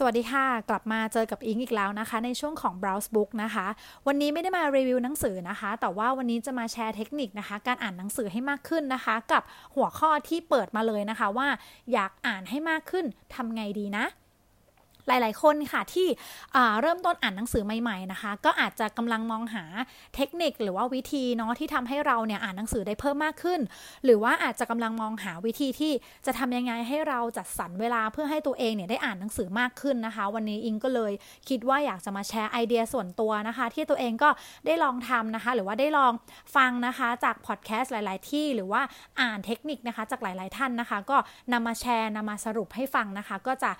สวัสดีค่ะ กลับมาเจอกับอิงอีกแล้วนะคะ ในช่วงของ browse book นะคะ วันนี้ไม่ได้มารีวิวหนังสือนะคะ แต่ว่าวันนี้จะมาแชร์เทคนิคนะคะ การอ่านหนังสือให้มากขึ้นนะคะ กับหัวข้อที่เปิดมาเลยนะคะว่า อยากอ่านให้มากขึ้นทำไงดีนะ หลาย ๆ คนค่ะที่เริ่มต้นอ่านหนังสือใหม่ ๆ นะคะ ก็อาจจะกำลังมองหาเทคนิคหรือว่าวิธีเนาะที่ทำให้เราเนี่ยอ่านหนังสือได้เพิ่มมากขึ้น หรือว่าอาจจะกำลังมองหาวิธีที่จะทำยังไงให้เราจัดสรรเวลาเพื่อให้ตัวเองเนี่ยได้อ่านหนังสือมากขึ้นนะคะ วันนี้อิงก็เลยคิดว่าอยากจะมาแชร์ไอเดียส่วนตัวนะคะ ที่ตัวเองก็ได้ลองทำนะคะ หรือว่าได้ลองฟังนะคะจากพอดแคสต์หลาย ๆ ที่หรือว่าอ่านเทคนิคนะคะจากหลาย ๆ ท่านนะคะ ก็นำมาแชร์นำมาสรุปให้ฟังนะคะ ก็จะ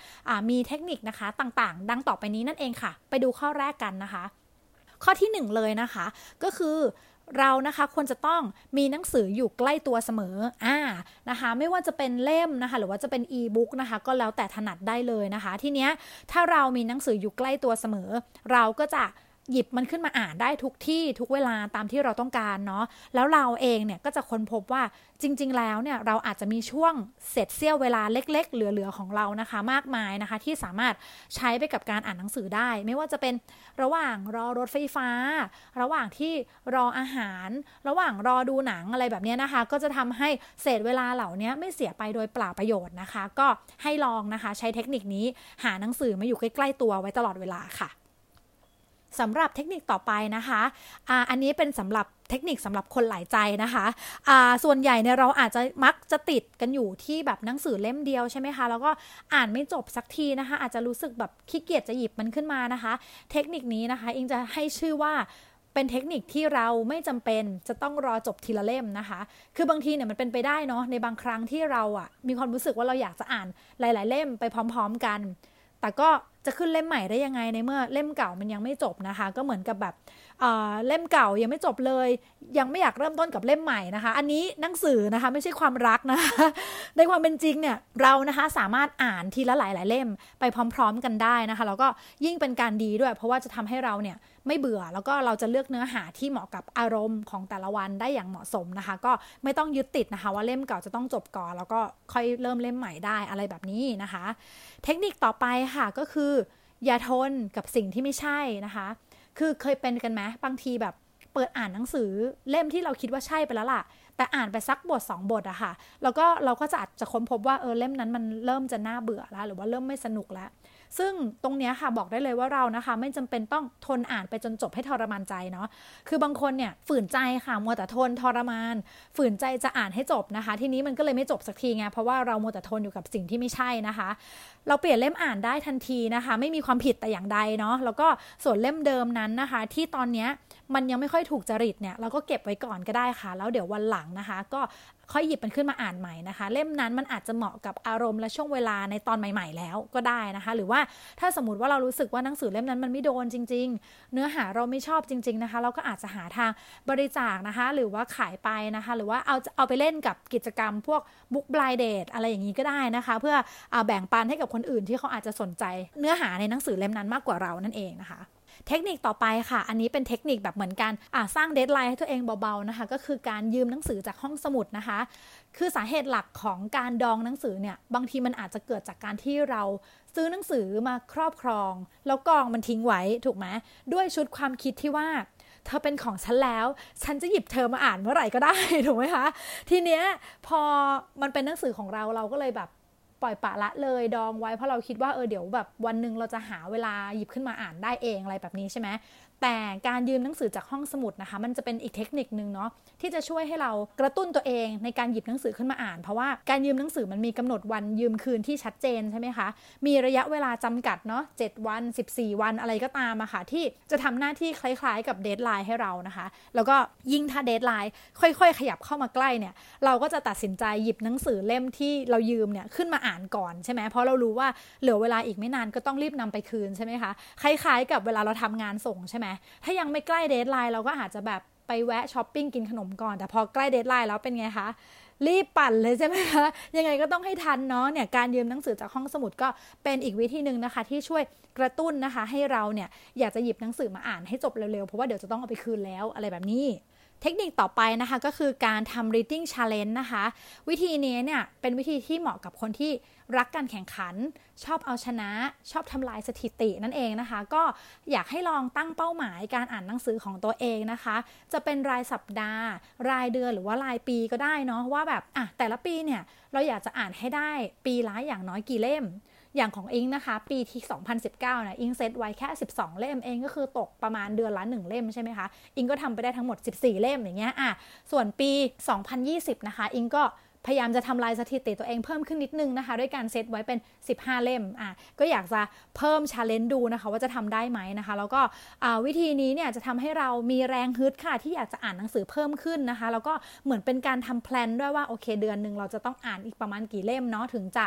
มีเทคนิคนะคะต่างๆ ดังต่อไปนี้นั่นเองค่ะ ไปดูข้อแรกกันนะคะ ข้อที่ 1 เลยนะคะ ก็คือเรานะคะควรจะต้องมีหนังสืออยู่ใกล้ตัวเสมออ่านะคะ ไม่ว่าจะเป็นเล่มนะคะ หรือว่าจะเป็นอีบุ๊กนะคะ ก็แล้วแต่ถนัดได้เลยนะคะ ทีเนี้ยถ้าเรามีหนังสืออยู่ใกล้ตัวเสมอ เราก็จะ หยิบมันขึ้นมาอ่านได้ทุกที่ทุกเวลาตามที่เราต้องการเนาะแล้วเราเองเนี่ยก็จะค้นพบว่าจริง ๆ แล้วเนี่ยเราอาจจะมีช่วงเศษเสี้ยวเวลาเล็ก ๆ เหลือ ๆ ของเรานะคะ มากมายนะคะ ที่สามารถใช้ไปกับการอ่านหนังสือได้ ไม่ว่าจะเป็นระหว่างรอรถไฟฟ้า ระหว่างที่รออาหาร ระหว่างรอดูหนังอะไรแบบนี้นะคะ ก็จะทำให้เศษเวลาเหล่านี้ไม่เสียไปโดยเปล่าประโยชน์นะคะ ก็ให้ลองนะคะ ใช้เทคนิคนี้หาหนังสือมาอยู่ใกล้ๆตัวไว้ตลอดเวลาค่ะ สำหรับเทคนิคต่อไปนะคะอ่าอันนี้เป็นสำหรับเทคนิคสำหรับคนหลายใจนะคะอ่าส่วนใหญ่เนี่ยเราอาจจะมักจะติดกันอยู่ที่แบบหนังสือเล่มเดียวใช่ไหมคะ แล้วก็อ่านไม่จบสักทีนะคะ อาจจะรู้สึกแบบขี้เกียจจะหยิบมันขึ้นมานะคะ เทคนิคนี้นะคะอิงจะให้ชื่อว่าเป็นเทคนิคที่เราไม่จำเป็นจะต้องรอจบทีละเล่มนะคะ คือบางทีเนี่ยมันเป็นไปได้เนาะในบางครั้งที่เราอะ่ะมีความรู้สึกว่าเราอยากจะอ่านหลาย ๆ เล่มไปพร้อม ๆ กัน แต่ก็ จะขึ้นเล่มใหม่ได้ยังไงในเมื่อเล่มเก่ามันยังไม่จบนะคะ ก็เหมือนกับแบบเล่มเก่ายังไม่จบเลย ยังไม่อยากเริ่มต้นกับเล่มใหม่นะคะ อันนี้หนังสือนะคะไม่ใช่ความรักนะคะในความเป็นจริงเนี่ยเรานะคะสามารถอ่านทีละหลายหลายเล่มไปพร้อม ๆ กันได้นะคะแล้วก็ยิ่งเป็นการดีด้วย เพราะว่าจะทำให้เราเนี่ย ไม่เบื่อ แล้วก็เราจะเลือกเนื้อหาที่เหมาะกับอารมณ์ของแต่ละวันได้อย่างเหมาะสมนะคะ ก็ไม่ต้องยึดติดนะคะ ว่าเล่มเก่าจะต้องจบก่อน แล้วก็ค่อยเริ่มเล่มใหม่ได้อะไรแบบนี้นะคะ เทคนิคต่อไปค่ะก็คือ อย่าทนกับสิ่งที่ไม่ใช่นะคะ คือเคยเป็นกันไหมบางทีแบบเปิดอ่านหนังสือเล่มที่เราคิดว่าใช่ไปแล้วล่ะ แต่อ่านไปสักบท 2 บทอะค่ะ แล้วก็เราก็จะอาจจะค้นพบว่าเออเล่มนั้นมันเริ่มจะน่าเบื่อแล้ว หรือว่าเริ่มไม่สนุกแล้ว ซึ่งตรงนี้ค่ะบอกได้เลยว่าเรานะคะ ไม่จำเป็นต้องทนอ่านไปจนจบให้ทรมานใจเนาะคือบางคนเนี่ยฝืนใจค่ะมัวแต่ทนทรมาน ฝืนใจจะอ่านให้จบนะคะ ทีนี้มันก็เลยไม่จบสักทีไงเพราะว่าเรามัวแต่ทนอยู่กับสิ่งที่ไม่ใช่นะคะ เราเปลี่ยนเล่มอ่านได้ทันทีนะคะ ไม่มีความผิดแต่อย่างใดเนาะแล้วก็ส่วนเล่มเดิมนั้นนะคะ ที่ตอนเนี้ย มันยังไม่ค่อยถูกจริตเนี่ยเราก็เก็บไว้ก่อนก็ได้ค่ะ แล้วเดี๋ยววันหลังนะคะ ก็ค่อยหยิบมันขึ้นมาอ่านใหม่นะคะ เล่มนั้นมันอาจจะเหมาะกับอารมณ์และช่วงเวลาในตอนใหม่ ๆ แล้วก็ได้นะคะ หรือว่าถ้าสมมติว่าเรารู้สึกว่าหนังสือเล่มนั้นมันไม่โดนจริง ๆ เนื้อหาเราไม่ชอบจริง ๆนะคะ เราก็อาจจะหาทางบริจาคนะคะ หรือว่าขายไปนะคะ หรือว่าเอาเอาไปเล่นกับกิจกรรมพวกบุ๊กบลายเดทอะไรอย่างนี้ก็ได้นะคะ เพื่ออแบ่งปันให้กับคนอื่นที่เขาอาจจะสนใจเนื้อหาในหนังสือเล่มนั้นมากกว่าเรานั่นเองนะคะ เทคนิคต่อไปค่ะ อันนี้เป็นเทคนิคแบบเหมือนกันสร้างเดทไลน์ให้ตัวเองเบาๆนะคะ ก็คือการยืมหนังสือจากห้องสมุดนะคะ คือสาเหตุหลักของการดองหนังสือเนี่ย บางทีมันอาจจะเกิดจากการที่เราซื้อหนังสือมาครอบครอง แล้วกองมันทิ้งไว้ถูกไหมด้วยชุดความคิดที่ว่าเธอเป็นของฉันแล้ว ฉันจะหยิบเธอมาอ่านเมื่อไหร่ก็ได้ ถูกไหมคะ ทีเนี้ยพอมันเป็นหนังสือของเราเราก็เลยแบบ ปล่อยปะละเลยดองไว้เพราะเราคิดว่าเออเดี๋ยวแบบวันหนึ่งเราจะหาเวลาหยิบขึ้นมาอ่านได้เองอะไรแบบนี้ใช่ไหม แต่การยืมหนังสือจากห้องสมุดนะคะ มันจะเป็นอีกเทคนิคนึงเนาะที่จะช่วยให้เรากระตุ้นตัวเองในการหยิบหนังสือขึ้นมาอ่าน เพราะว่าการยืมหนังสือมันมีกำหนดวันยืมคืนที่ชัดเจนใช่ไหมคะมีระยะเวลาจำกัดเนาะ7วัน 14 วันอะไรก็ตามอะค่ะที่จะทำหน้าที่คล้ายๆ กับ deadline ให้เรานะคะ แล้วก็ยิ่งถ้า deadline ค่อย ๆ ขยับเข้ามาใกล้เนี่ยเราก็จะตัดสินใจหยิบหนังสือเล่มที่เรายืมเนี่ยขึ้นมาอ่านก่อนใช่ไหมเพราะเรารู้ว่าเหลือเวลาอีกไม่นานก็ต้องรีบนำไปคืนใช่ไหมคะคล้าย ๆ กับเวลาเราทำงานส่งใช่ไหมถ้ายังไม่ใกล้ deadline เราก็อาจจะแบบไปแวะช้อปปิ้งกินขนมก่อน แต่พอใกล้ deadline แล้วเป็นไงคะรีบปั่นเลยใช่ไหมคะยังไงก็ต้องให้ทันเนาะเนี่ยการยืมหนังสือจากห้องสมุดก็เป็นอีกวิธีหนึ่งนะคะ ที่ช่วยกระตุ้นนะคะ ให้เราเนี่ยอยากจะหยิบหนังสือมาอ่านให้จบเร็วๆเพราะว่าเดี๋ยวจะต้องเอาไปคืนแล้วอะไรแบบนี้ เทคนิคต่อไปนะคะก็คือการทำ reading challenge นะคะ วิธีนี้เนี่ยเป็นวิธีที่เหมาะกับคนที่รักการแข่งขัน ชอบเอาชนะ ชอบทำลายสถิตินั่นเองนะคะ ก็อยากให้ลองตั้งเป้าหมายการอ่านหนังสือของตัวเองนะคะ จะเป็นรายสัปดาห์ รายเดือนหรือว่ารายปีก็ได้เนาะว่าแบบอะแต่ละปีเนี่ยเราอยากจะอ่านให้ได้ปีละอย่างน้อยกี่เล่ม อย่างของอิงนะคะ ปีที่ 2019เนี่ยอิงเซตไว้แค่ 12 เล่มเองก็คือตกประมาณเดือนละ 1 เล่มใช่ไหมคะ อิงก็ทำไปได้ทั้งหมด 14 เล่มอย่างเงี้ยอะส่วนปี 2020 นะคะ อิงก็ พยายามจะทำลายสถิติตัวเองเพิ่มขึ้นนิดนึงนะคะ ด้วยการเซตไว้เป็น 15 เล่มอะก็อยากจะเพิ่ม challenge ดูนะคะว่าจะทำได้ไหมนะคะ แล้วก็วิธีนี้เนี่ยจะทำให้เรามีแรงฮึดค่ะ ที่อยากจะอ่านหนังสือเพิ่มขึ้นนะคะ แล้วก็เหมือนเป็นการทำ plan ด้วยว่าโอเคเดือนหนึ่งเราจะต้องอ่านอีกประมาณกี่เล่มเนาะถึงจะ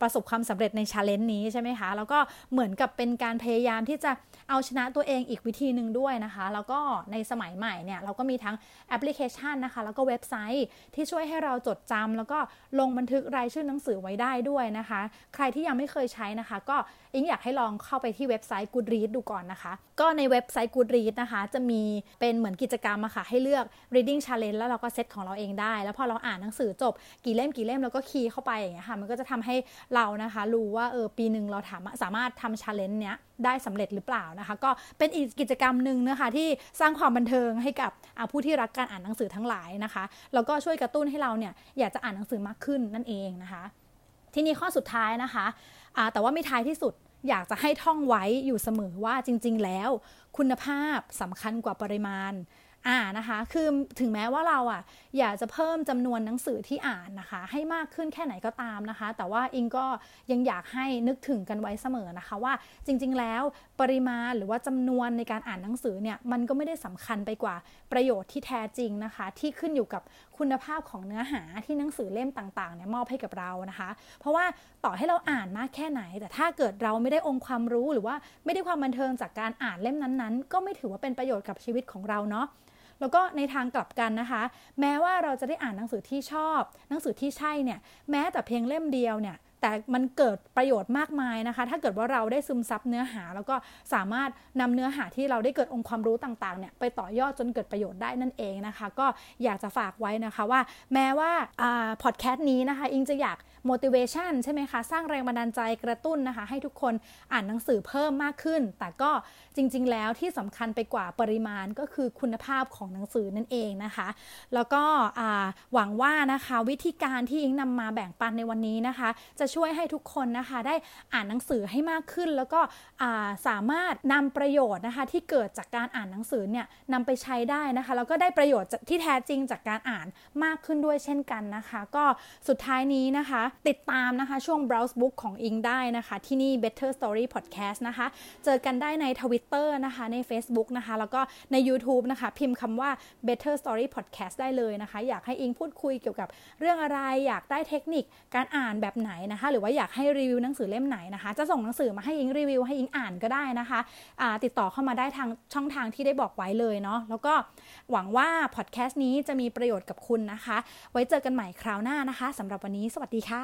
ประสบความสำเร็จใน challenge นี้ใช่ไหมคะแล้วก็เหมือนกับเป็นการพยายามที่จะเอาชนะตัวเองอีกวิธีหนึ่งด้วยนะคะ แล้วก็ในสมัยใหม่เนี่ยเราก็มีทั้งแอปพลิเคชันนะคะ แล้วก็เว็บไซต์ที่ช่วยให้เราจดจำแล้วก็ลงบันทึกรายชื่อหนังสือไว้ได้ด้วยนะคะ ใครที่ยังไม่เคยใช้นะคะ ก็อิงอยากให้ลองเข้าไปที่เว็บไซต์ Goodreads ดูก่อนนะคะ ก็ในเว็บไซต์ Goodreads นะคะ จะมีเป็นเหมือนกิจกรรมอะค่ะให้เลือก reading challenge แล้วเราก็เซตของเราเองได้ แล้วพอเราอ่านหนังสือจบกี่เล่มกี่เล่มแล้วก็คีย์เข้าไปอย่างเงี้ยค่ะมันก็จะทำให้เรานะคะรู้ว่าเออปีหนึ่งเราถามสามารถทำ challenge เนี้ยได้สำเร็จหรือเปล่านะคะ ก็เป็นอีกกิจกรรมหนึ่งนะคะที่สร้างความบันเทิงให้กับผู้ที่รักการอ่านหนังสือทั้งหลายนะคะแล้วก็ช่วยกระตุ้นให้เราเนี่ยอยากจะอ่านหนังสือมากขึ้นนั่นเองนะคะ ทีนี้ข้อสุดท้ายนะคะะแต่ว่าไม่ท้ายที่สุดอยากจะให้ท่องไว้อยู่เสมอว่าจริง ๆ แล้ว คุณภาพสำคัญกว่าปริมาณ อ่านะคะ คือถึงแม้ว่าเราอะอยากจะเพิ่มจำนวนหนังสือที่อ่านนะคะ ให้มากขึ้นแค่ไหนก็ตามนะคะ แต่ว่าอิงก็ยังอยากให้นึกถึงกันไว้เสมอนะคะ ว่าจริง ๆ แล้วปริมาณหรือว่าจำนวนในการอ่านหนังสือเนี่ยมันก็ไม่ได้สำคัญไปกว่าประโยชน์ที่แท้จริงนะคะ ที่ขึ้นอยู่กับคุณภาพของเนื้อหาที่หนังสือเล่มต่างๆเนี่ยมอบให้กับเรานะคะ เพราะว่าต่อให้เราอ่านมากแค่ไหน แต่ถ้าเกิดเราไม่ได้องค์ความรู้หรือว่าไม่ได้ความบันเทิงจากการอ่านเล่มนั้นๆ ก็ไม่ถือว่าเป็นประโยชน์กับชีวิตของเราเนาะ แล้วก็ในทางกลับกันนะคะ แม้ว่าเราจะได้อ่านหนังสือที่ชอบ หนังสือที่ใช่เนี่ยแม้แต่เพียงเล่มเดียวเนี่ย แต่มันเกิดประโยชน์มากมายนะคะ ถ้าเกิดว่าเราได้ซึมซับเนื้อหา แล้วก็สามารถนำเนื้อหาที่เราได้เกิดองค์ความรู้ต่างๆเนี่ยไปต่อยอดจนเกิดประโยชน์ได้นั่นเองนะคะ ก็อยากจะฝากไว้นะคะว่า แม้ว่าพอดแคสต์นี้นะคะ อิงจะอยาก motivation ใช่ไหมคะ สร้างแรงบันดาลใจกระตุ้นนะคะ ให้ทุกคนอ่านหนังสือเพิ่มมากขึ้น แต่ก็จริง ๆ แล้วที่สำคัญไปกว่าปริมาณก็คือคุณภาพของหนังสือนั่นเองนะคะ แล้วก็หวังว่านะคะวิธีการที่อิงนำมาแบ่งปันในวันนี้นะคะ จะช่วยให้ทุกคนนะคะ ได้อ่านหนังสือให้มากขึ้น แล้วก็สามารถนำประโยชน์นะคะที่เกิดจากการอ่านหนังสือเนี่ยนำไปใช้ได้นะคะแล้วก็ได้ประโยชน์ที่แท้จริงจากการอ่านมากขึ้นด้วยเช่นกันนะคะ ก็สุดท้ายนี้นะคะ ติดตามนะคะช่วง browse book ของอิงได้นะคะ ที่นี่ better story podcast นะคะ เจอกันได้ใน Twitter นะคะใน Facebook นะคะ แล้วก็ใน YouTube นะคะ พิมพ์คำว่า better story podcast ได้เลยนะคะ อยากให้อิงพูดคุยเกี่ยวกับเรื่องอะไร อยากได้เทคนิคการอ่านแบบไหนนะคะนะคะ หรือว่าอยากให้รีวิวหนังสือเล่มไหนนะคะ จะส่งหนังสือมาให้อิงรีวิวให้อิงอ่านก็ได้นะคะะติดต่อเข้ามาได้ทางช่องทางที่ได้บอกไว้เลยเนาะแล้วก็หวังว่าพอดแคสต์นี้จะมีประโยชน์กับคุณนะคะ ไว้เจอกันใหม่คราวหน้านะคะสำหรับวันนี้ สวัสดีค่ะ